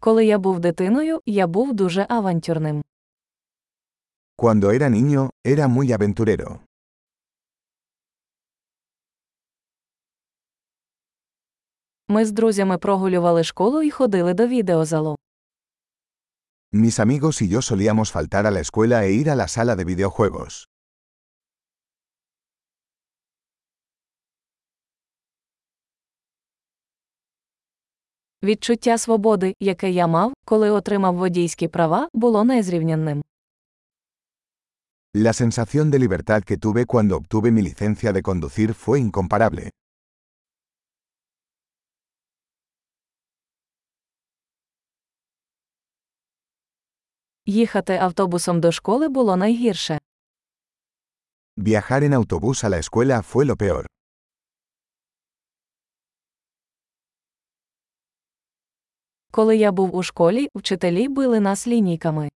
Коли я був дитиною, я був дуже авантюрним. Cuando era niño, era muy aventurero. Ми з друзями прогулювали школу і ходили до відеозалу. Mis amigos y yo solíamos faltar a la escuela e ir a la sala de videojuegos. Відчуття свободи, яке я мав, коли отримав водійські права, було незрівнянним. La sensación de libertad que tuve cuando obtuve mi licencia de conducir fue incomparable. Їхати автобусом до школи було найгірше. Viajar en autobús a la escuela fue lo peor. Коли я був у школі, вчителі били нас лінійками.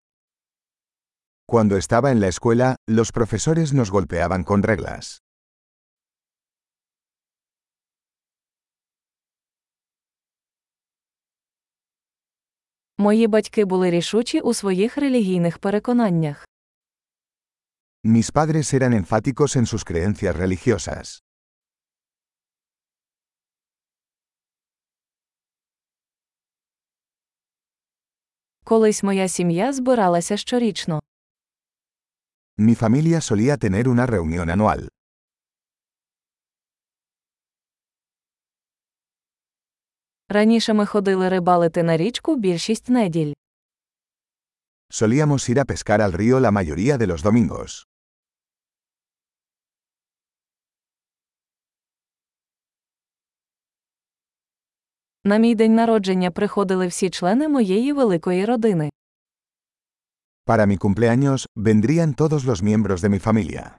Cuando estaba en la escuela, los profesores nos golpeaban con reglas. Мої батьки були рішучі у своїх релігійних переконаннях. Mis padres eran enfáticos en sus creencias religiosas. Колись моя сім'я збиралася щорічно. Mi familia solía tener una reunión anual. Раніше ми ходили рибалити на річку більшість неділь. Solíamos ir a pescar al río la mayoría de los domingos. На мій день народження приходили всі члени моєї великої родини. Para mi cumpleaños, vendrían todos los miembros de mi familia.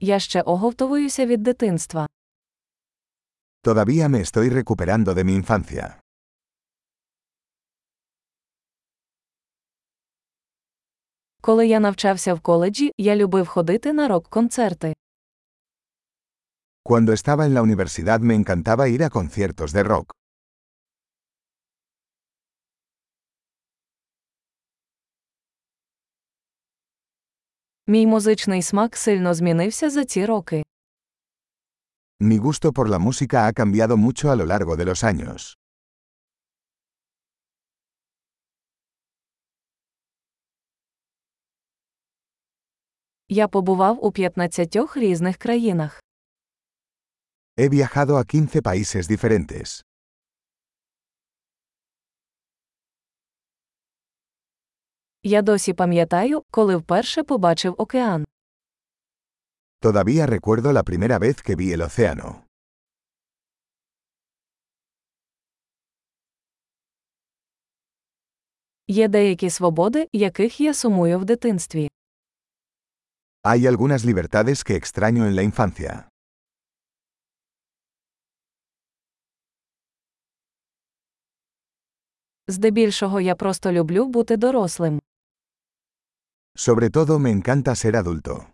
Я ще оговтовуюся від дитинства. Todavía me estoy recuperando de mi infancia. Коли я навчався в коледжі, я любив ходити на рок-концерти. Cuando estaba en la universidad me encantaba ir a conciertos de rock. Мій музичний смак сильно змінився за ці роки. Mi gusto por la música ha cambiado mucho a lo largo de los años. Я побував у 15 різних країнах. He viajado a 15 países diferentes. Я досі пам'ятаю, коли вперше побачив океан. Todavía recuerdo la primera vez que vi el océano. Є деякі свободи, яких я сумую в дитинстві. Hay algunas libertades que extraño en la infancia. Здебільшого я просто люблю бути дорослим. Sobre todo me encanta ser adulto.